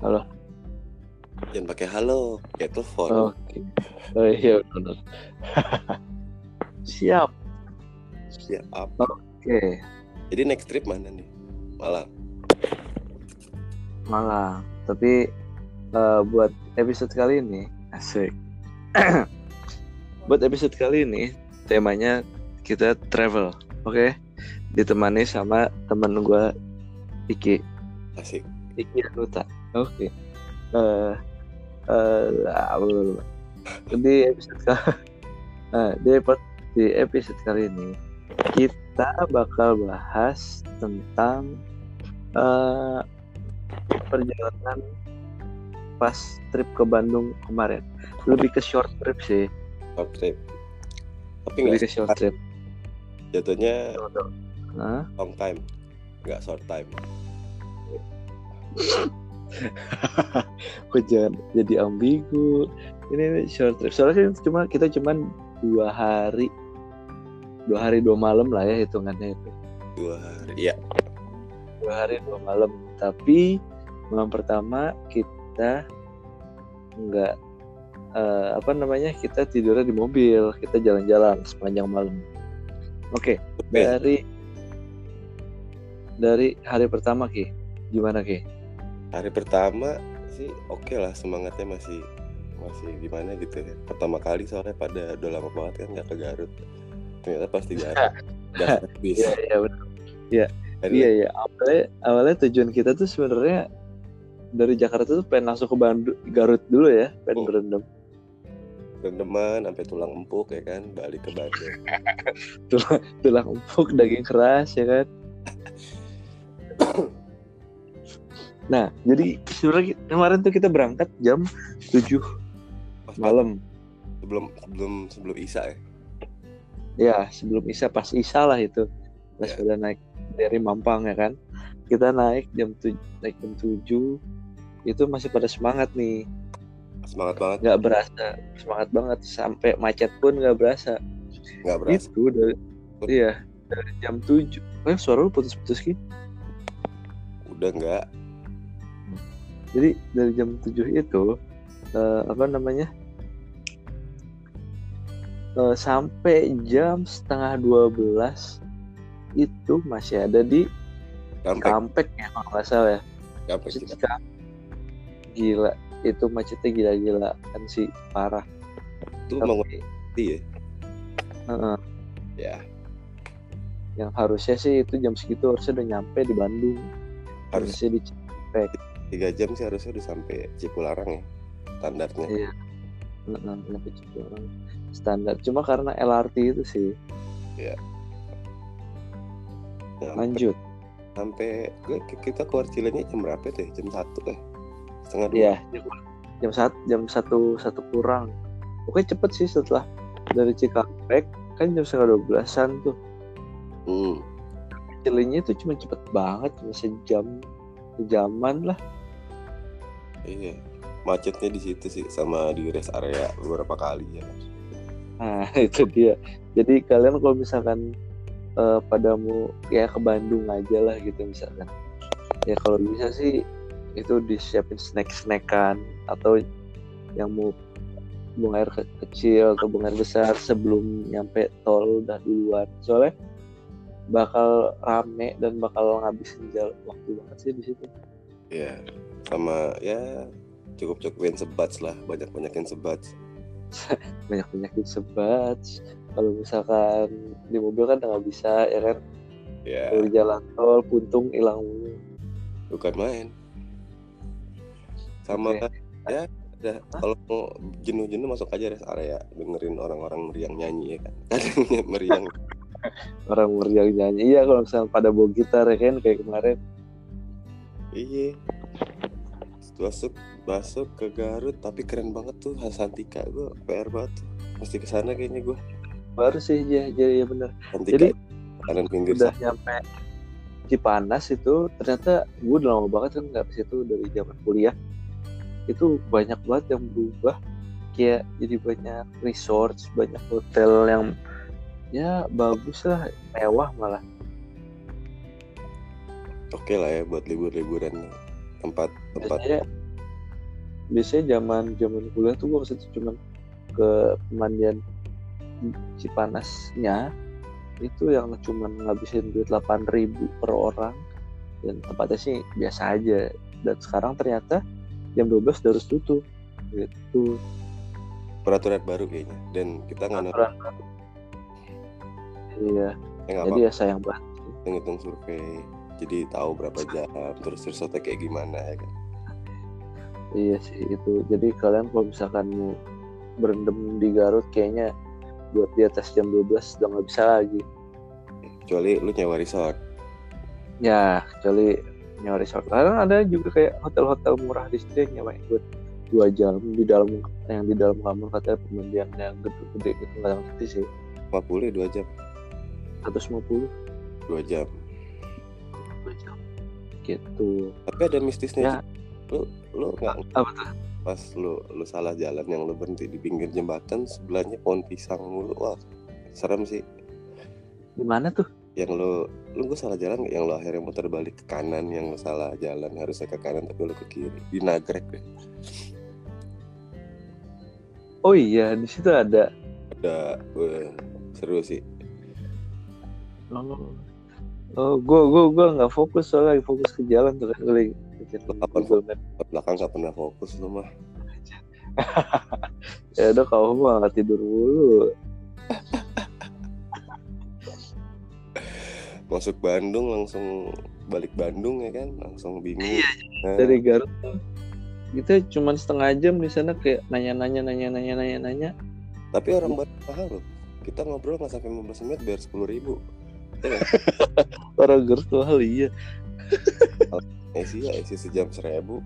Halo. Jangan pakai halo, kayak telepon. Oke. Oh iya benar. Siap. Siap. Oke. Jadi next trip mana nih? Malang. Malang. Tapi eh, buat episode kali ini asik. buat episode kali ini temanya kita travel, oke? Ditemani sama temen gue Iki. Asik. Iki Ruta. Oke. Eh eh blablabla. di episode kali nah, di, epi- di episode kali ini kita bakal bahas tentang eh perjalanan pas trip ke Bandung kemarin. Lebih ke short trip sih, Short trip. Tapi lebih ke short trip. jatuhnya Hah? long time, nggak short time. Kok jangan jadi ambigu. Ini, ini short trip. Soalnya kan cuma kita cuman dua hari, dua hari dua malam lah ya hitungannya itu. Dua hari. Iya. Dua hari dua malam. Tapi malam pertama kita nggak eh, apa namanya kita tidurnya di mobil, kita jalan-jalan sepanjang malam. Oke, Oke. dari dari hari pertama ki, gimana ki? Hari pertama sih oke lah semangatnya masih masih gimana gitu ya. Pertama kali soalnya pada udah lama banget kan nggak ke Garut. Ternyata pasti Garut. Udah habis. Iya iya benar. Dan Iya iya awalnya awalnya tujuan kita tuh sebenarnya dari Jakarta tuh pengen langsung ke Bandung Garut dulu ya, pengen Oh. berendam. rendeman sampai tulang empuk ya kan balik ke Bandung. Tulang tulang empuk, daging keras ya kan. Nah, jadi sebenarnya kemarin tuh kita berangkat jam 7 Pas malam. sebelum sebelum sebelum Isa ya. Ya, sebelum Isa pas Isa lah itu. Pas Ya. udah naik dari Mampang ya kan. Kita naik jam 7 naik jam 7 itu masih pada semangat nih. Semangat banget nggak berasa semangat banget sampai macet pun nggak berasa nggak berasa. itu dari iya dari jam 7 eh suara lu putus-putus gitu Udah nggak jadi dari jam 7 itu eh, apa namanya eh, sampai jam setengah 12 itu masih ada di Kampek. ya kalau nggak salah ya. Kampek. gila itu macetnya gila-gila kan sih parah. Tapi, mau ngerti ya. heeh, Ya. Yang harusnya sih itu jam segitu harusnya udah nyampe di Bandung. Harus. Harusnya di Cikampek tiga jam sih harusnya udah sampai Cipularang ya standarnya. Iya. Nyampe Cipularang standar cuma karena LRT itu sih Nyampe- lanjut sampai kita keluar Cilenyi jam berapa tuh? ya? Jam satu eh setengah dua. Iya jam jam satu jam satu satu kurang oke cepet sih setelah dari Cikampek kan jam setengah dua belasan tuh Hmm. Cilinyi itu cuma cepet banget cuma sejam sejaman lah Iya. Macetnya di situ sih sama di rest area beberapa kali ya. nah itu dia jadi kalian kalau misalkan eh, pada mau ya ke Bandung aja lah gitu misalkan ya kalau bisa sih itu disiapin snack-snackan atau yang mau buang air ke- kecil atau buang air besar sebelum nyampe tol udah duluan soalnya bakal rame dan bakal ngabisin jalan waktu banget sih di situ Iya. Sama ya cukup cukupin sebats lah banyak banyakin sebats. banyak penyakit sebat kalau misalkan di mobil kan nggak bisa ya kan Ya kalau di jalan tol puntung hilang bukan main. Sama Oke. ya udah kalau mau jenuh-jenuh masuk aja rest area dengerin orang-orang meriang nyanyi ya kan. Kadang meriang orang meriang nyanyi iya kalau misalnya pada bawa gitar ya kan kayak kemarin Iya. Masuk masuk ke Garut tapi keren banget tuh Hasantika gue PR banget tuh. Mesti ke sana kayaknya gue. baru sih ya jadi ya bener Hasantika Jadi, kanan pinggir udah sana. nyampe Cipanas itu ternyata gue udah lama banget kan nggak ke situ dari zaman kuliah itu banyak banget yang berubah kayak jadi banyak resort banyak hotel yang ya bagus lah mewah malah Oke lah ya buat libur-liburan tempat tempat. Biasanya biasanya zaman zaman kuliah tuh gue situ cuman ke pemandian Cipanasnya. Itu yang cuman ngabisin duit 8000 per orang. Dan tempatnya sih biasa aja. Dan sekarang ternyata jam 12 udah harus tutup. Gitu. Peraturan baru kayaknya. Dan kita nggak Peraturan baru. iya. Ya nggak jadi apa ya sayang banget. Ngitung survei jadi tahu berapa jam terus risetnya kayak gimana ya kan? Iya sih itu. Jadi kalian kalau misalkan berendam di Garut kayaknya buat di atas jam 12 udah nggak bisa lagi. Kecuali lu nyewa resort. Ya kecuali nyawa resort. Karena ada juga kayak hotel-hotel murah di situ yang nyewain buat dua jam di dalam yang di dalam kamar katanya pemandian yang gede-gede gitu nggak ngerti sih. 50 ya dua jam. 150 dua jam dua jam gitu. Tapi ada mistisnya Ya. Lu lu nggak apa tuh? pas lu lu salah jalan yang lu berhenti di pinggir jembatan sebelahnya pohon pisang mulu. Wah serem sih. Di mana tuh? Yang lu lu gue salah jalan nggak? Yang lu akhirnya muter balik ke kanan yang lu salah jalan harusnya ke kanan tapi lu ke kiri. Di nagrek deh. Oh iya di situ ada. Ada wah, seru sih. Oh oh gue gue gue nggak fokus soalnya lagi fokus ke jalan tuh kan lagi Kapan belakang nggak pernah fokus lu mah? Ya udah kau mah tidur mulu. Masuk Bandung langsung balik Bandung ya kan? Langsung bingung. Iya, Nah, dari Garut. Kita cuman setengah jam di sana kayak nanya-nanya nanya-nanya nanya-nanya. Tapi orang Bandung mahal loh. Kita ngobrol nggak sampai 15 menit bayar sepuluh ribu orang hal iya. Esi ya isi sejam seribu.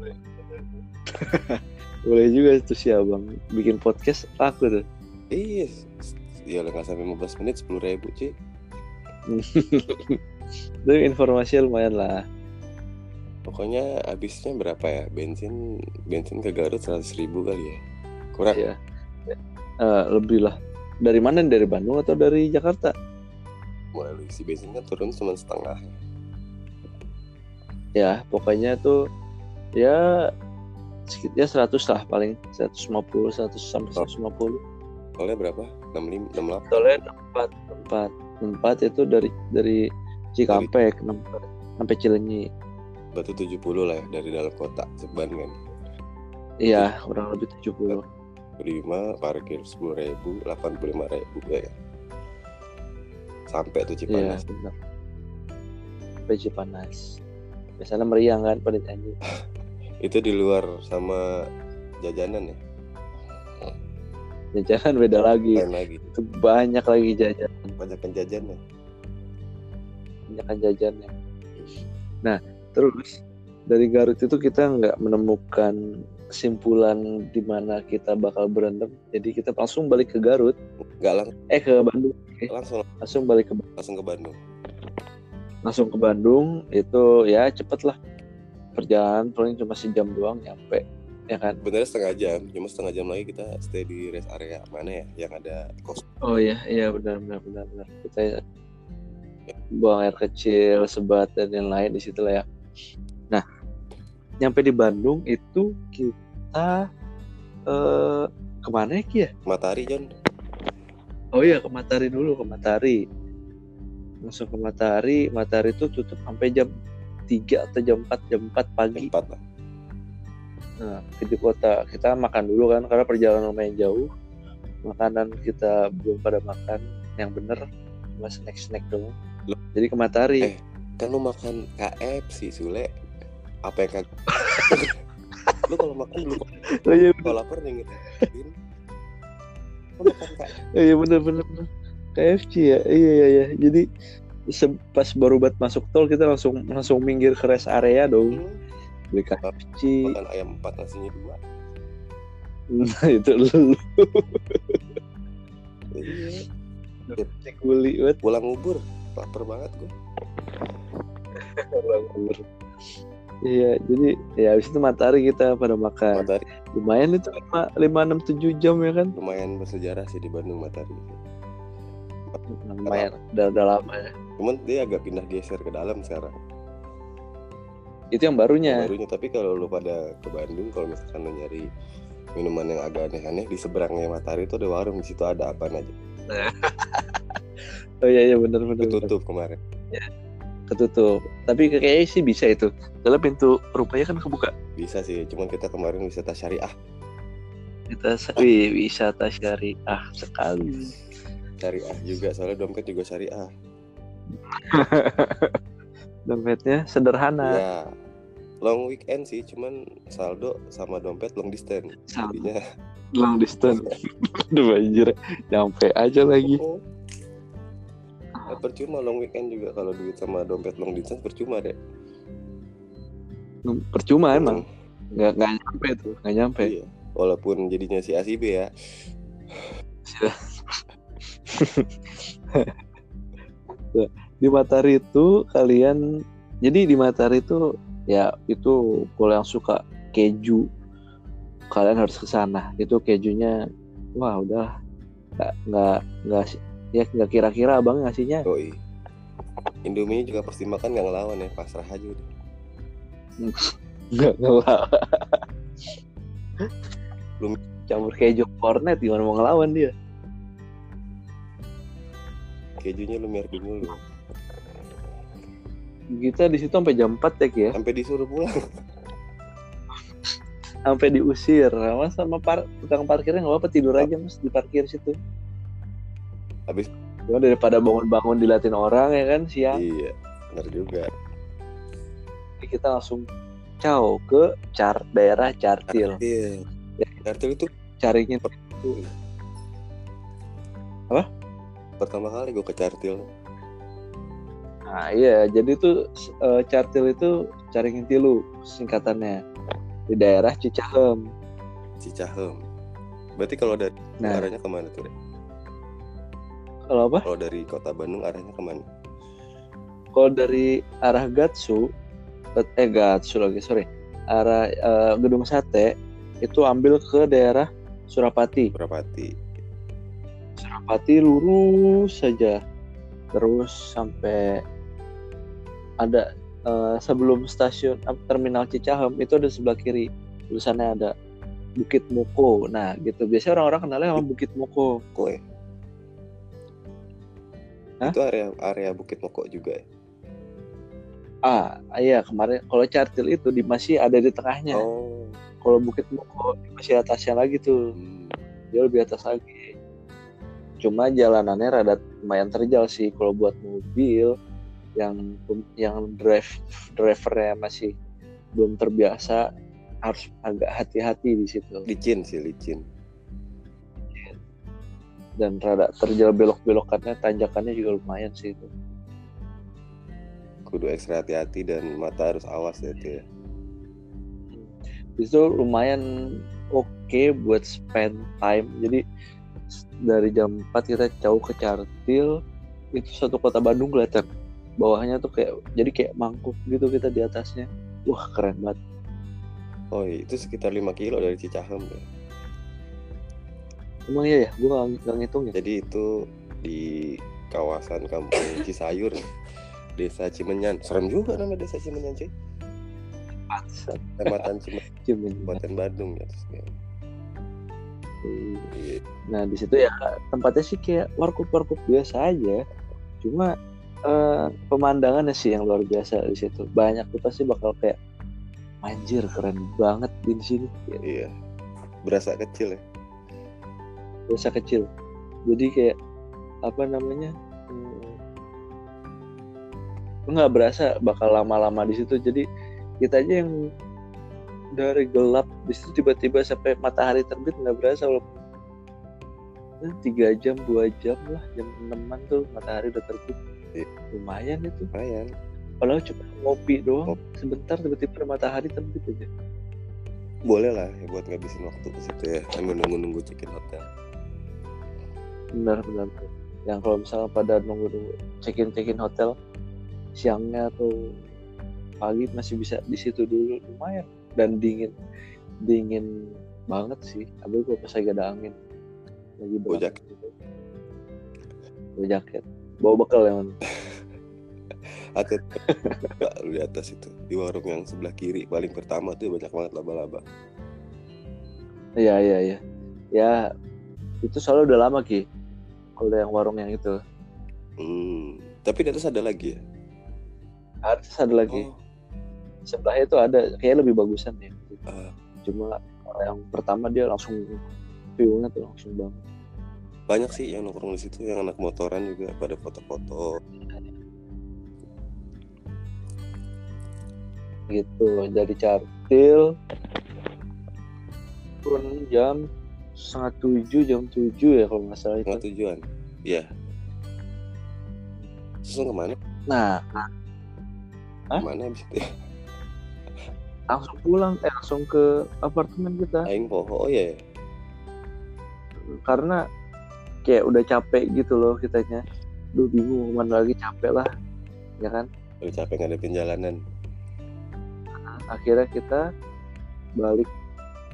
Boleh juga tuh si abang bikin podcast aku tuh. Iya ya nggak sampai 15 menit sepuluh ribu sih tapi informasi lumayan lah. Pokoknya habisnya berapa ya? Bensin bensin ke Garut seratus ribu kali ya? Kurang. Iya. Eh, lebih lah. Dari mana? Dari Bandung atau dari Jakarta mulai lu isi bensin kan turun cuma setengah ya. Pokoknya tuh ya sekitar 100 lah paling. 150 100 sampai 150 soalnya berapa? 65 68 soalnya empat empat. Empat itu dari dari Cikampek empat sampai Cilenyi. Batu 70 lah ya dari dalam kota seban kan? Iya kurang lebih 70 5 parkir 10 ribu 85 ribu ya sampai tuh iya Cipanas benar. Sampai Cipanas. Biasanya meriang kan pada nyanyi itu di luar sama jajanan ya? Jajanan beda lagi. Lain lagi. Itu banyak lagi jajan. Bajakan jajannya banyak kan jajannya nah terus dari Garut itu kita nggak menemukan kesimpulan di mana kita bakal berantem jadi kita langsung balik ke Garut. Nggak lang- eh ke Bandung. Langsung. Langsung balik ke langsung ke Bandung. Langsung ke Bandung itu ya cepet lah perjalanan paling cuma sejam doang nyampe ya kan? Benernya setengah jam. Cuma setengah jam lagi kita stay di rest area mana ya yang ada kos. Oh iya iya benar benar benar benar. Kita buang air kecil sebat dan yang lain di situ lah ya nyampe di Bandung itu kita eh ke mana ya ya Matahari John oh iya ke Matahari dulu ke Matahari langsung ke Matahari Matahari itu tutup sampai jam 3 atau jam 4 jam 4 pagi empat lah Nah, di kota kita makan dulu kan karena perjalanan lumayan jauh. Makanan kita belum pada makan yang bener, cuma snack-snack doang. Loh. Jadi ke Matahari. Eh. kan lu makan KFC Sule apa yang kagak lu kalau makan dulu oh iya kalau lapar nih gitu lu makan KFC oh, iya bener bener. KFC ya, iya iya iya. Jadi pas baru buat masuk tol kita langsung langsung minggir ke rest area dong. Beli KFC. makan ayam empat nasinya dua. Nah itu lu. Iya. Cek beli buat pulang ngubur. Lapar banget gua Iya, jadi ya habis itu Matahari kita pada makan. Matahari. Lumayan itu lima lima enam tujuh jam ya kan? lumayan bersejarah sih di Bandung Matahari. Lumayan udah udah lama ya. Cuman dia agak pindah geser ke dalam sekarang. Itu yang barunya. Barunya tapi kalau lu pada ke Bandung kalau misalkan lu nyari minuman yang agak aneh-aneh di seberangnya Matahari itu ada warung di situ ada apa aja. Oh iya iya benar benar tutup kemarin ketutup. Tapi kayaknya sih bisa itu. Dalam pintu rupanya kan kebuka. Bisa sih cuman kita kemarin wisata syariah. Kita wih, wisata syariah sekali. Syariah juga soalnya dompet juga syariah. Dompetnya sederhana. Ya long weekend sih cuman saldo sama dompet long distance. Saldo. jadinya. Long distance. Aduh anjir. Nyampe aja lagi. Oh. Percuma long weekend juga kalau duit sama dompet long distance percuma deh percuma emang. Nggak nggak nyampe tuh nggak nyampe. Iya walaupun jadinya si A si B ya. Di Matahari itu kalian jadi di Matahari itu ya itu kalau yang suka keju kalian harus ke sana. Itu kejunya wah udah nggak nggak nggak ya nggak kira-kira abang ngasihnya. Yoi. Indomie juga pasti makan nggak ngelawan ya pasrah aja udah. Nggak ngelah Belum. campur keju kornet gimana mau ngelawan dia? Kejunya lu merdi mulu kita di situ sampai jam 4 tek ya? Sampai disuruh pulang. Sampai diusir. Mas sama par tukang parkirnya nggak apa tidur aja mas di parkir situ Habis- Cuma daripada bangun-bangun dilatin orang ya kan siang. Iya benar juga. Jadi kita langsung caw ke car daerah Cartil iya kartel itu caringin pertama kali gue ke Cartil nah iya jadi tuh eh, Cartil itu caringin tilu singkatannya. Di daerah Cicahem. Cicahem. Berarti kalau dari Nah. arahnya ke mana tuh Dek? Kalau apa? Kalau dari kota Bandung arahnya ke mana? Kalau dari arah Gatsu eh Gatsu lagi sorry. Arah eh, gedung sate itu ambil ke daerah Surapati. Surapati. Surapati lurus saja. Terus sampai ada eh, sebelum stasiun eh, terminal Cicahem itu ada sebelah kiri. Tulisannya ada Bukit Moko. Nah gitu. Biasanya orang-orang kenalnya sama Bukit Moko. Kue Hah? itu area area Bukit Moko juga ya? Ah iya kemarin kalau Cartil itu di masih ada di tengahnya. Oh. Kalau Bukit Moko di masih atasnya lagi tuh. Hmm. dia lebih atas lagi. Cuma jalanannya rada lumayan terjal sih kalau buat mobil yang yang drive drivernya masih belum terbiasa harus agak hati-hati di situ. Licin sih licin dan rada terjal belok-belokannya tanjakannya juga lumayan sih itu. Kudu ekstra hati-hati dan mata harus awas ya itu ya itu lumayan oke buat spend time. Jadi dari jam 4 kita jauh ke Cartil itu satu kota Bandung kelihatan. Bawahnya tuh kayak jadi kayak mangkuk gitu kita di atasnya. Wah keren banget. Oh iya, itu sekitar 5 kilo dari Cicahem ya. Emang iya ya? Gue gak, gak ngitung ya? Jadi itu di kawasan kampung Cisayur desa Cimenyan. Serem juga nama desa Cimenyan cuy. Kecamatan Cimenyan. Kabupaten Bandung ya terus kayak. Iya. nah di situ ya tempatnya sih kayak warkop-warkop biasa aja. Cuma eh, pemandangannya sih yang luar biasa di situ. Banyak tuh pasti bakal kayak anjir keren banget di sini. Ya, iya. Berasa kecil ya desa kecil. Jadi kayak apa namanya hmm, nggak berasa bakal lama-lama di situ. Jadi kita aja yang dari gelap di situ tiba-tiba sampai matahari terbit nggak berasa loh Eh, tiga jam dua jam lah jam enaman tuh matahari udah terbit. Iya. lumayan itu. Lumayan. Kalau cuma ngopi doang. Ngopi. sebentar tiba-tiba matahari terbit aja. Boleh lah ya buat ngabisin waktu ke situ ya. Sambil nunggu-nunggu check-in hotel benar benar yang kalau misalnya pada nunggu check in check in hotel siangnya atau pagi masih bisa di situ dulu. Lumayan. Dan dingin dingin banget sih. Abis gue pas lagi ada angin lagi Bawa berangkat gitu. bawa jaket. Bawa bekal ya man. Lu di atas itu. Di warung yang sebelah kiri paling pertama tuh banyak banget laba-laba. Iya iya iya. Ya itu soalnya udah lama ki. Kalau yang warung yang itu. hmm. tapi di atas ada lagi ya Harus ada lagi. oh Sebelahnya itu ada kayak lebih bagusan ya. ah, Cuma yang pertama dia langsung view-nya tuh langsung banget. banyak sih yang nongkrong di situ yang anak motoran juga pada foto-foto Gitu. Dari Cartil turun jam setengah tujuh jam tujuh ya kalau nggak salah itu. tujuan iya terus lu ke mana Nah Hah? ke mana abis itu langsung pulang eh langsung ke apartemen kita aing poho oh ya. karena kayak udah capek gitu loh kitanya. Duh bingung ke mana lagi capek lah ya kan. udah capek ngadepin jalanan akhirnya kita balik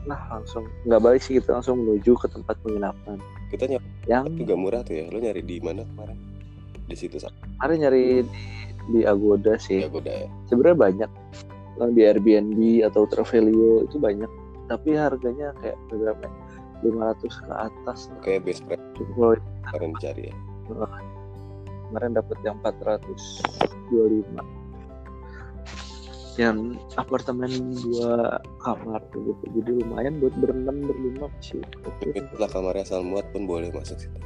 nah langsung nggak balik sih kita langsung menuju ke tempat penginapan. Kita nyari yang juga murah tuh ya. Lu nyari di mana kemarin? Di situ Sa- kemarin nyari di, di Agoda sih. Ya goda ya. Sebenarnya banyak. Di Airbnb atau Travelio itu banyak. Tapi harganya kayak berapa ya? 500 ke atas kayak best price. Kalau kemarin dicari ya. Kemarin dapat yang 425 yang apartemen dua kamar gitu jadi lumayan buat berenam berlima sih oke Itulah kamarnya asal muat pun boleh masuk situ.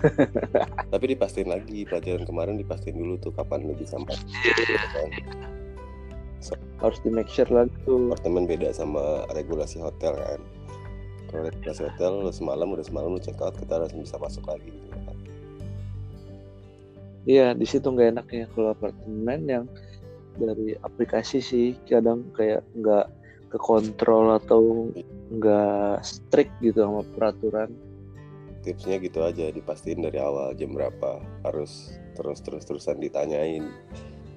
Tapi dipastiin lagi pelajaran kemarin dipastiin dulu tuh kapan lu bisa sampai. Kan? harus di make sure lagi tuh Apartemen beda sama regulasi hotel kan. Kalau regulasi hotel lu semalam udah semalam lu check out kita langsung bisa masuk lagi gitu kan. iya di situ nggak enak ya kalau apartemen yang dari aplikasi sih kadang kayak nggak kekontrol atau nggak strict gitu sama peraturan. Tipsnya gitu aja dipastiin dari awal jam berapa harus terus terus terusan ditanyain.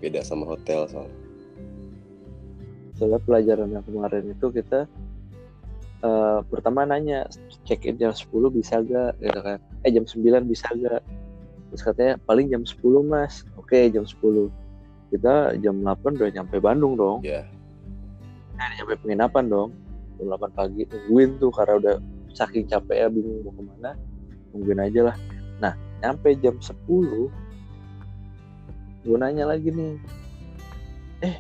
Beda sama hotel soalnya. soalnya pelajaran yang kemarin itu kita eh, pertama nanya check in jam 10 bisa gak gitu kan. Eh jam 9 bisa gak terus katanya paling jam 10 mas. Oke jam 10 kita jam 8 udah nyampe Bandung dong. Ya, nah, nyampe penginapan dong. Jam 8 pagi nungguin tuh karena udah saking capek ya bingung mau ke mana nungguin aja lah. Nah nyampe jam 10 gue nanya lagi nih. Eh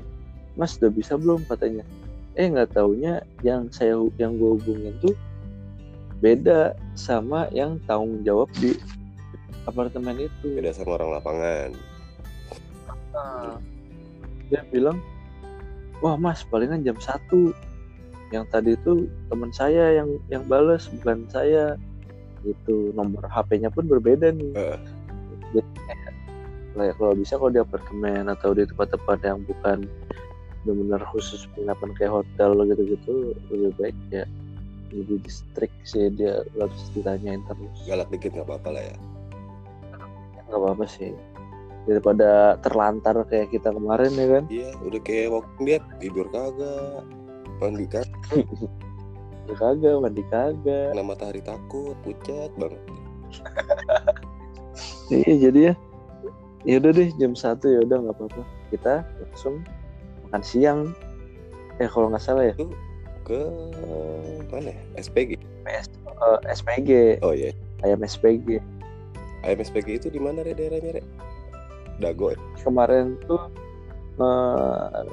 mas udah bisa belum? katanya. Eh nggak taunya yang saya yang gue hubungin tuh beda sama yang tanggung jawab di apartemen itu. Beda sama orang lapangan. Nah, dia bilang wah mas palingan jam satu. Yang tadi itu teman saya yang yang bales bukan saya. Gitu nomor HP-nya pun berbeda nih. Heeh. jadi kayak kalau bisa kalau di apartemen atau di tempat-tempat yang bukan benar-benar khusus penginapan kayak hotel gitu-gitu lebih baik ya lebih distrik sih dia harus ditanyain terus. Galak dikit nggak apa-apa lah ya. nggak apa-apa sih daripada terlantar kayak kita kemarin ya kan Iya, udah kayak walking dead, tidur kagak, mandi kagak, ya kagak mandi kagak kena matahari takut, pucat banget. iya jadi ya ya udah deh jam satu ya udah nggak apa-apa kita langsung makan siang eh kalau nggak salah ya Ke mana? ya? SPG. PS, eh, SPG Oh iya, ayam SPG ayam SPG itu di mana daerahnya re? Dago ya? kemarin tuh eh,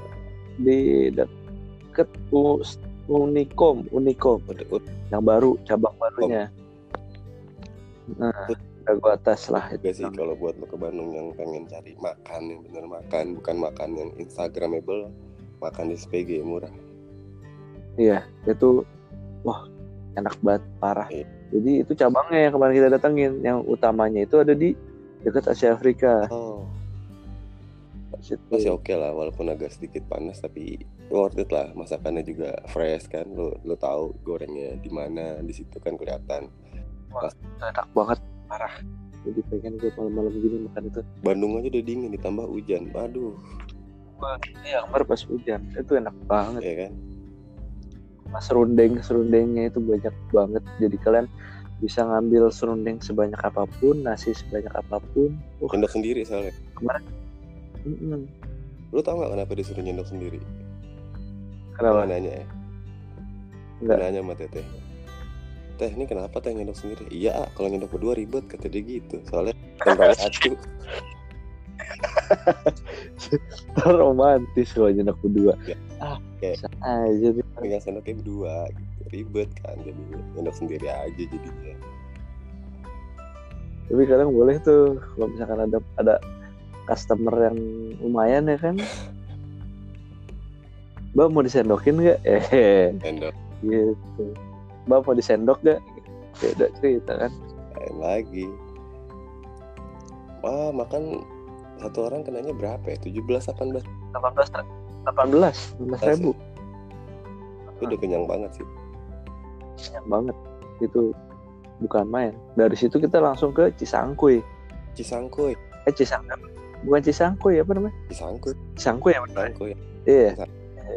di deket U- Unicom Unicom Udah, udah yang baru cabang barunya nah dago atas lah juga sih itu kalau buat lo ke Bandung yang pengen cari makan yang bener makan, bukan makan yang instagramable, makan di SPG murah. iya itu wah enak banget parah Iya. jadi itu cabangnya yang kemarin kita datengin yang utamanya itu ada di dekat Asia Afrika. Oh, Situ. masih oke lah walaupun agak sedikit panas tapi worth it lah. Masakannya juga fresh kan lo lo tahu gorengnya di mana di situ kan kelihatan. Enak banget. Parah. Jadi pengen gue malam-malam gini makan itu. Bandung aja udah dingin ditambah hujan. Aduh iya kemarin pas hujan itu enak banget. Ya kan? Mas serundeng serundengnya itu banyak banget. Jadi kalian bisa ngambil serundeng sebanyak apa pun nasi sebanyak apa pun Wah, Sendok sendiri soalnya Mm-mm. Lu tau gak kenapa disuruh nyendok sendiri? kenapa Gua nanya ya. Enggak. Nanya sama teteh. Teh ini kenapa teh nyendok sendiri? Iya, ah, kalau nyendok berdua ribet kata dia gitu. Soalnya tentang satu. romantis kalau nyenak berdua Ya. ah Kayak- bisa aja Pegang sendoknya berdua gitu. Ribet kan jadi nyendok sendiri aja jadinya. tapi kadang boleh tuh kalau misalkan ada ada customer yang lumayan ya kan Mbak mau disendokin nggak? Eh, Nyendok gitu. Mbak mau disendok nggak? Beda cerita kan. lain lagi. Wah, makan satu orang kenanya berapa ya? 17 18 18 18 18 ribu. itu udah kenyang banget sih. Banyak banget. Itu bukan main. Dari situ kita langsung ke Cisangkuy. Cisangkuy, Eh Cisangkuy. Bukan Cisangkuy apa namanya? Cisangkuy, Cisangkuy ya. Cisangkuy. Iya.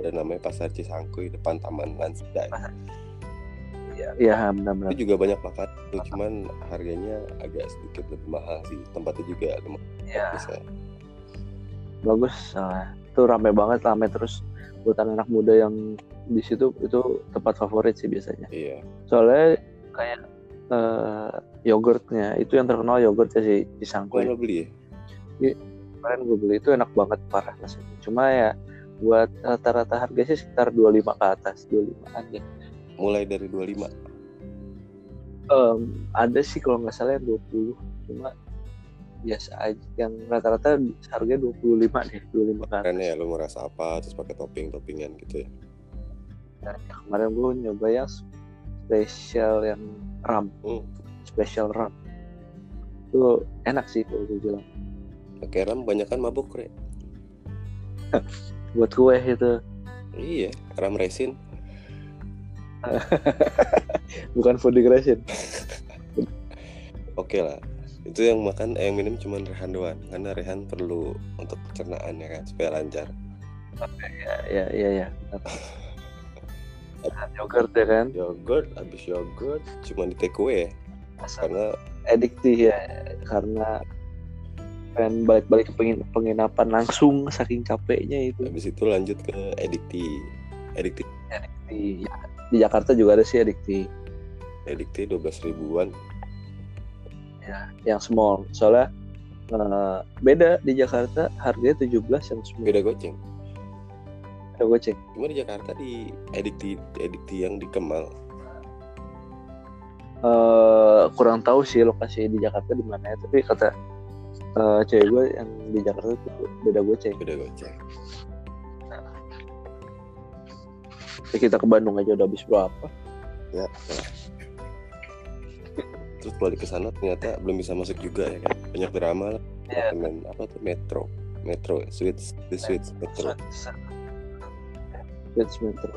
Ada namanya Pasar Cisangkuy depan Taman Lansida. Iya benar-benar. Itu juga banyak makan, tuh, cuman harganya agak sedikit lebih mahal sih. Tempatnya juga lumayan Iya. bagus ya. Itu rame banget rame terus. Buat anak muda yang di situ itu tempat favorit sih biasanya. Iya, soalnya kayak eh, yogurtnya itu yang terkenal yogurtnya si Kok Cisangkuy lo beli ya? kemarin gue beli itu enak banget parah rasanya. Cuma ya buat rata-rata harga sih sekitar 25 ke atas 25 aja Mulai dari 25. Em, ada sih kalau nggak salah yang 20 cuma biasa aja yang rata-rata harga 25 deh 25 ke atas Karena ya lo mau rasa apa, terus pakai topping-toppingan gitu ya. Nah, kemarin gue nyoba yang spesial yang ram Hmm. spesial ram itu enak sih kalau gue bilang Pakai ram banyak kan mabuk, Re. buat kue itu Iya, ram resin. bukan food degradation Oke lah. Itu yang makan, eh, yang minum cuman Rehan doang. Karena Rehan perlu untuk pencernaan ya kan, supaya lancar. ya ya ya, ya. Nah, yogurt ya kan Yogurt, habis yogurt cuma di take away ya. asal Karena ediktif ya karena pengen balik-balik ke pengin- penginapan langsung saking capeknya itu habis itu lanjut ke edikti. Edikti, di di Jakarta juga ada sih ediktif edikti 12 ribuan. Ya yang small soalnya eh, beda di Jakarta harganya 17 yang small Beda goceng. Ada gue cek Cuma di Jakarta di edikti edikti yang di Kemal. Eh, kurang tahu sih lokasi di Jakarta di mana ya tapi kata eh, cewek gue yang di Jakarta tuh beda goceng Beda goceng. Ya, kita ke Bandung aja udah habis berapa Ya. Terus balik ke sana ternyata belum bisa masuk juga ya kan. Banyak drama lah. Iya. Apartemen apa tuh Metro. Metro, Suites, the Suites Metro. Switch Metro.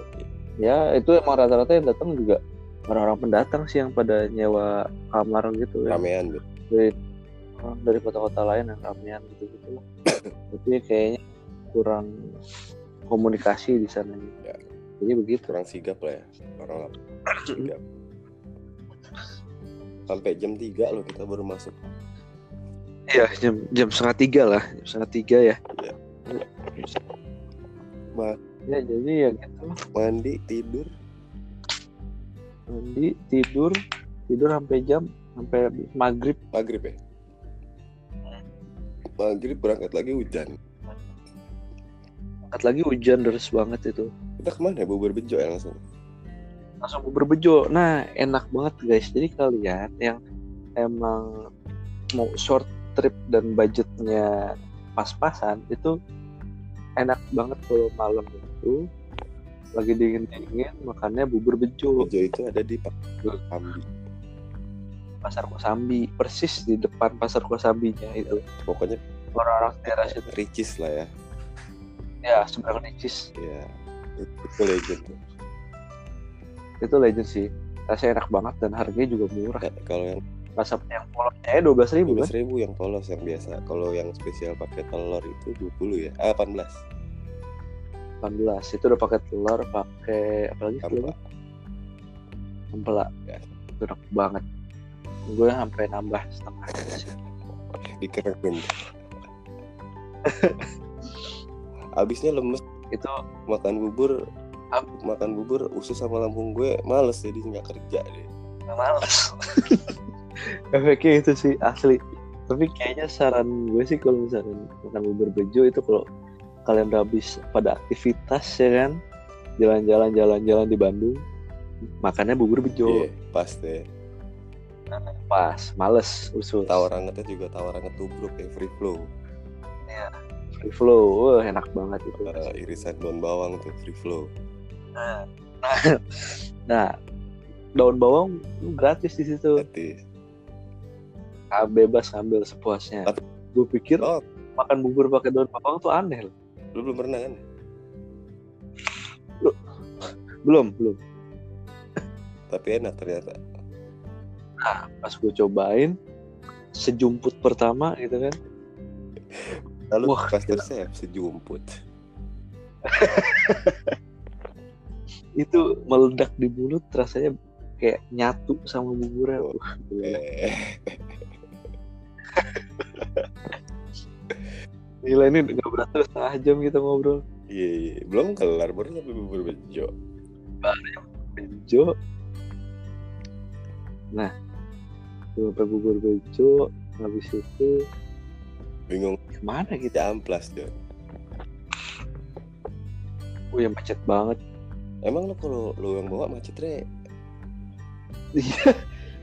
ya itu emang rata-rata yang datang juga orang-orang pendatang sih yang pada nyewa kamar gitu ya Ramean gitu. dari orang dari kota-kota lain yang ramean gitu gitu tapi kayaknya kurang komunikasi di sana Ya. jadi begitu kurang sigap lah ya orang sigap sampai jam 3 loh kita baru masuk. Iya jam jam setengah tiga lah. Jam setengah tiga ya. Iya. Ma- ya jadi ya gitu. mandi tidur. Mandi tidur. Tidur sampai jam sampai maghrib. Maghrib ya? Maghrib berangkat lagi hujan. Angkat lagi hujan deras banget itu. Kita ke mana ya? Bubur bejo ya langsung langsung berbejo. Nah enak banget guys. Jadi kalian yang emang mau short trip dan budgetnya pas-pasan itu enak banget kalau malam itu lagi dingin-dingin makannya bubur bejo. Bejo itu ada di Pasar Kambi pasar Kosambi persis di depan pasar Kosambinya itu. Pokoknya orang-orang daerah situ. Ricis lah ya. Ya seberang nicis ya itu legend. Itu legend sih. Rasanya enak banget dan harganya juga murah. Ka- kalau yang rasa yang polosnya dua belas ribu dua kan ribu yang polos yang biasa. Kalau yang spesial pakai telur itu 20 ya? Ah 18 18 itu udah pakai telur pakai apa lagi? Kampa. tempela Ya. itu enak banget. Gue sampai nambah setengah. Sih. dikerekin. Abisnya lemes. Itu makan bubur Ap- makan bubur usus sama lambung gue males jadi nggak kerja deh. Males. Efeknya itu sih asli. Tapi kayaknya saran gue sih kalau misalkan makan bubur bejo itu kalau kalian udah habis pada aktivitas ya kan? Jalan-jalan jalan-jalan di Bandung makannya bubur bejo. Iya, pas deh. Pas males usul tawar angetnya juga tawar anget tubruk ya free flow. Free flow wah enak banget itu. Eh, irisan daun bawang tuh free flow nah, nah daun bawang gratis di situ. Gratis. Ah, bebas ambil sepuasnya. Tapi- gue pikir Oh. makan bubur pakai daun bawang tuh aneh loh. lu belum pernah kan? Belum belum. Tapi enak ternyata. Nah pas gue cobain sejumput pertama gitu kan. Lalu Wah, pas resep sejumput itu meledak di mulut rasanya kayak nyatu sama buburnya. Oh. Gila. ini nggak berasa setengah jam kita ngobrol. Iya iya. Belum kelar baru sampai bubur bejo bejo nah sampai bubur bejo habis itu bingung. Ke mana kita? Amplas dong oh ya macet banget emang lo kalau lo yang bawa macet re iya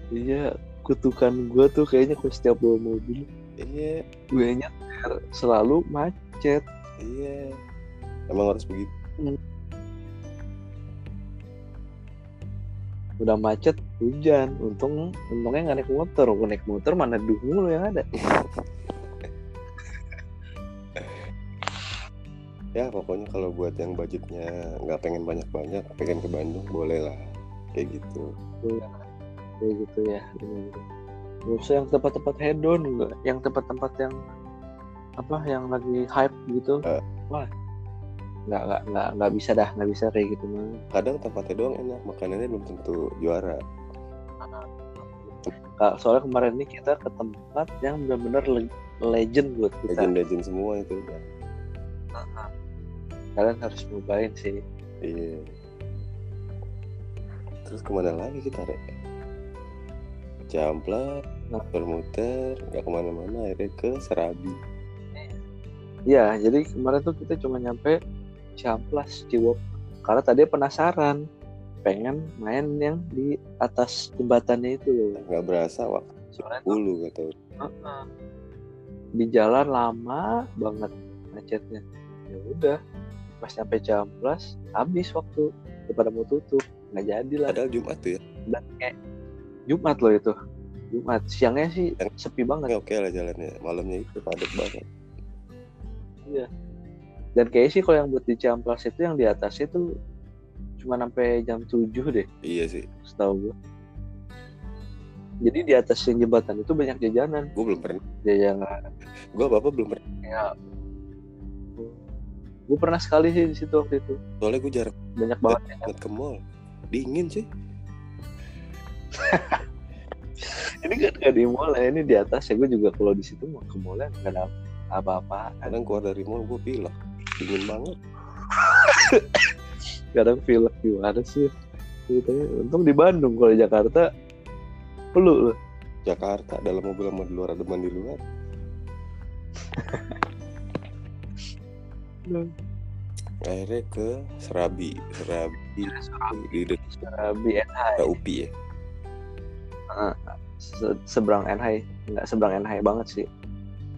iya kutukan gue tuh kayaknya kalau setiap bawa mobil. Iya. Gue nyetir selalu macet. Iya. Emang harus begitu? Udah macet hujan. Untung untungnya nggak naik motor. Gue naik motor mana duh mulu yang ada ya pokoknya kalau buat yang budgetnya nggak pengen banyak-banyak pengen ke Bandung boleh lah. Kayak gitu. Kayak gitu ya. Gak usah yang tempat-tempat hedon nggak. Yang tempat-tempat yang apa yang lagi hype gitu. Eh. wah. Nggak nggak nggak nggak bisa dah nggak bisa kayak gitu mah. Kadang tempatnya doang enak makanannya belum tentu juara. Kak, soalnya kemarin ini kita ke tempat yang benar-benar le- legend buat kita. Legend-legend semua itu. Udah kalian harus nyobain sih iya terus ke mana lagi kita rek Jamplat Nah. muter-muter nggak ke mana-mana akhirnya ke Serabi Iya, jadi kemarin tuh kita cuma nyampe Ciamplas, Ciwok. Karena tadi penasaran, pengen main yang di atas jembatannya itu loh. nggak berasa waktu dulu gitu uh-uh. di jalan lama banget macetnya. Ya udah, pas nyampe Ciamplas, habis waktu. Kepada mau tutup, nggak jadi lah. padahal Jumat tuh ya? Dan kayak Jumat loh itu, Jumat. Siangnya sih Yang- sepi banget. Ya, oke lah jalannya. Malamnya itu padat banget. Dan kayaknya sih kalau yang buat di Ciamplas itu yang di atas itu cuma sampai jam 7 deh. iya sih. Setahu gue jadi di atas yang jembatan itu banyak jajanan. Gue belum pernah. Jajanan. Gue apa apa belum pernah. Ya gue pernah sekali sih di situ waktu itu. Soalnya gue jarang banyak banget ya. banget ke mall. Dingin sih. Ini kan nggak di mall ya ini di atas ya. Gue juga kalau di situ mau ke mallnya nggak ada apa-apa. Kadang keluar dari mall gue pilek. Dingin banget. Kadang film gimana sih? Ceritanya untung di Bandung kalau di Jakarta perlu loh Jakarta dalam mobil sama di luar ada di luar akhirnya ke Serabi. Serabi di dekat BNH UPI ya. Se- seberang NH nggak seberang NH banget sih.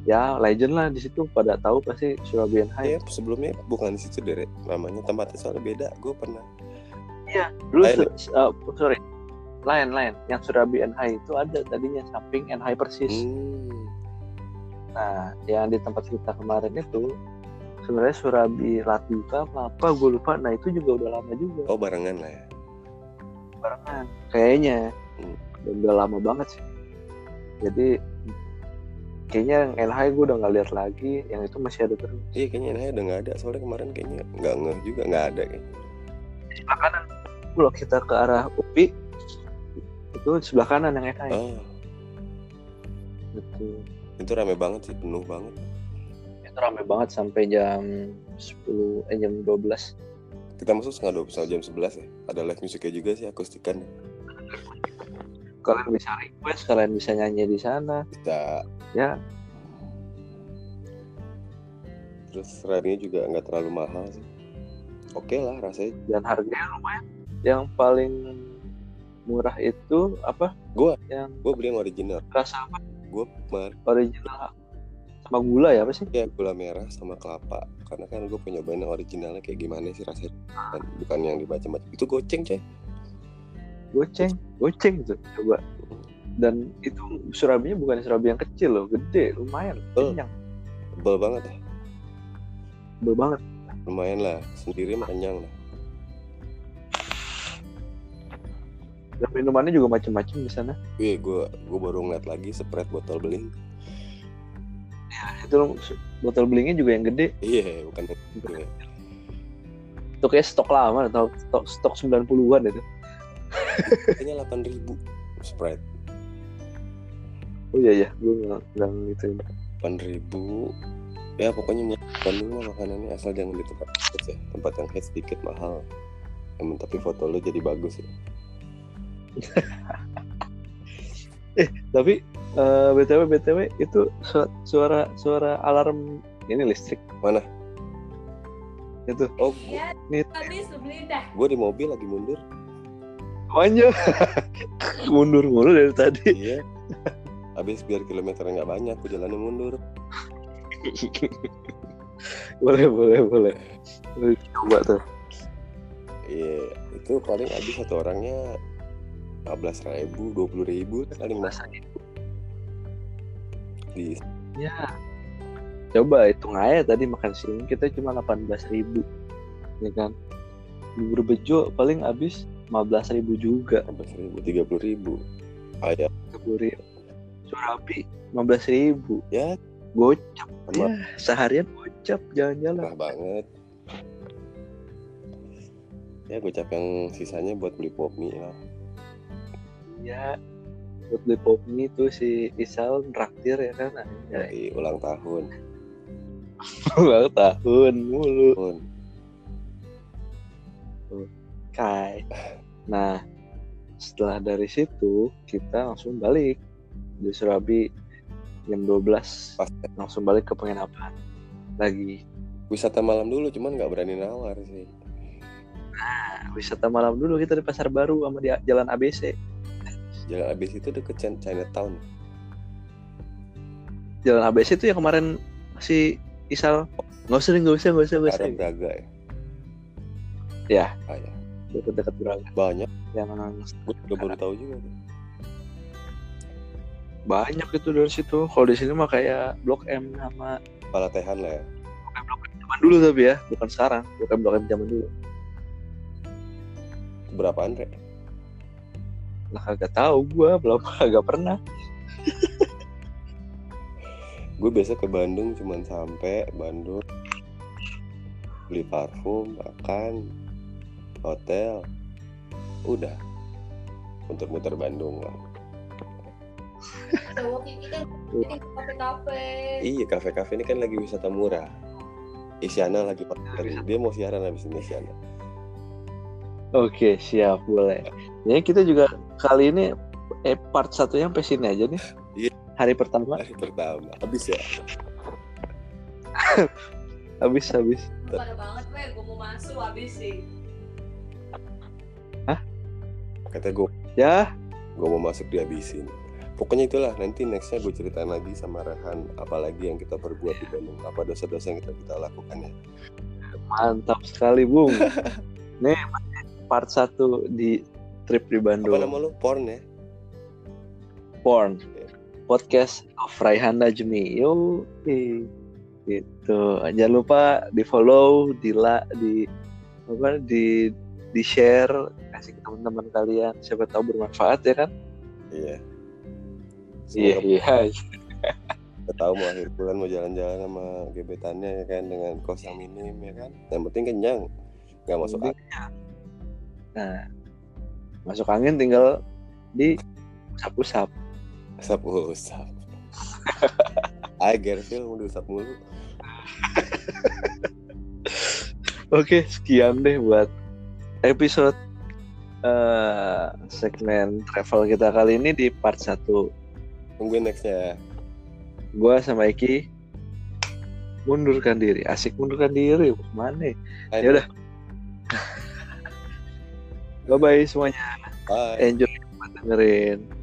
Ya legend lah di situ. Pada tahu pasti Surabaya NH ya sebelumnya bukan di situ deh namanya tempatnya soalnya beda. Gue pernah. Dulu se- se- uh, sorry. Lain lain. Yang Surabaya NH itu ada tadinya samping NH persis. Hmm, nah yang di tempat kita kemarin itu sebenarnya Surabi Latika apa apa gue lupa. Nah itu juga udah lama juga. Oh barengan lah ya? Barengan. Kayaknya. Hmm. udah, lama banget sih. Jadi kayaknya yang NH gue udah nggak lihat lagi. Yang itu masih ada terus. Iya kayaknya NH udah nggak ada. Soalnya kemarin kayaknya nggak ngeh juga. Nggak ada kayaknya. Sebelah kanan. Kalau kita ke arah UPI itu sebelah kanan yang NH oh. Gitu itu rame banget sih. Penuh banget itu rame banget sampai jam 10 eh jam 12 Kita masuk setengah dua setengah jam sebelas ya. Ada live musiknya juga sih akustikan. kalian bisa request kalian bisa nyanyi di sana Bisa ya terus ride juga nggak terlalu mahal sih. Oke lah rasanya. dan harganya lumayan yang paling murah itu apa Gua yang gue beli yang original. rasa apa Gue kemarin original sama gula ya apa sih ya gula merah sama kelapa. Karena kan gue punya yang originalnya kayak gimana sih rasanya. Bukan, yang dibaca-baca. Itu goceng coy. goceng goceng tuh coba dan itu surabinya bukan surabi yang kecil loh gede lumayan kenyang Tebel banget ya. tebel banget Lumayan lah. Sendiri mah kenyang lah. dan minumannya juga macam-macam di sana Wih, gue gue baru ngeliat lagi spread botol beling. Itu botol belingnya juga yang gede. Iya, bukan itu itu kayak stok lama atau stok stok 90-an itu. Kayaknya 8000 spread. oh iya iya. Gue nggak gitu 8000 ya pokoknya Bandung mah makanannya. Asal jangan di tempat ya. Tempat yang hits sedikit mahal. Emang tapi foto lu jadi bagus ya tapi eh, btw btw itu su- suara suara alarm ini listrik. Mana? itu. Oh nih beli dah. gue di mobil lagi mundur. Banyak mundur mulu dari tadi. Iya. Habis biar kilometernya nggak banyak gue jalannya mundur. Boleh boleh boleh. Boleh coba tuh. Iya itu paling habis satu orangnya 15 ribu 20 ribu paling mas di ya coba hitung aja tadi makan sini kita cuma 18.000 ribu ya kan? Bubur bejo paling habis 15.000 ribu juga. 15 ribu 30 ribu. Ayam. 30 ribu. Surabi 15.000 ribu. Ya. Gocap. Ya seharian gocap jalan-jalan. Murah banget. Ya gocap yang sisanya buat beli pop mie lah. ya buat beli pop mie tuh si Isal traktir ya kan ya, di ulang tahun. Ulang tahun mulu. Pun. Kai. Nah, setelah dari situ kita langsung balik di Surabi jam 12 pas. Langsung balik ke penginapan. Lagi. wisata malam dulu cuman nggak berani nawar sih. Nah, wisata malam dulu kita di Pasar Baru sama di Jalan ABC. Jalan abis itu deket Chin- Chinatown Jalan ABC itu yang kemarin si Isal nggak usah nggak usah nggak usah nggak usah Braga ya Ya. ah, ya. dekat-dekat Braga banyak yang gue juga baru tahu juga tuh. banyak itu dari situ. Kalau di sini mah kayak Blok M sama kepala tehan lah ya zaman dulu tapi ya, bukan sekarang. Bukan Blok M zaman dulu. berapa Andre Lah kagak tahu gua, belum kagak pernah. gue biasa ke Bandung cuman sampai Bandung. Beli parfum makan hotel. Udah. Muter-muter Bandung lah. Kan ini kafe-kafe. iya kafe-kafe ini kan lagi wisata murah. Isyana lagi pakai dia mau siaran habis ini Isyana Oke, siap, boleh. Ya kita juga kali ini eh part satunya sampai sini aja nih. Iya. Hari pertama hari pertama habis ya habis habis. Pada banget weh, gue mau masuk habis sih. kata gue Ya, gue mau masuk dihabisin pokoknya itulah nanti nextnya gue ceritain lagi sama Rehan apalagi yang kita perbuat di Bandung apa dosa-dosa yang kita kita lakukan ya mantap sekali, Bung. nih part satu di trip di apa Bandung. nama lu? Porn ya? Porn. Podcast of Raihan Najmi. Yo, gitu. Jangan lupa di follow, di la, di apa di di share. Kasih ke teman-teman kalian. Siapa tahu bermanfaat ya kan? Iya. Iya iya. kita tahu mau akhir bulan mau jalan-jalan sama gebetannya ya kan? Dengan kos yang minim ya kan? Yang penting kenyang. Nggak masuk akal nah masuk angin tinggal di usap-usap usap usap Ay Gerville mau diusap mulu Oke, sekian deh buat episode eh, segmen travel kita kali ini di part 1. Tungguin nextnya. Gua sama Eki mundurkan diri. Asik mundurkan diri. Mana? Ya udah. Bye bye semuanya. Bye. Enjoy dengerin.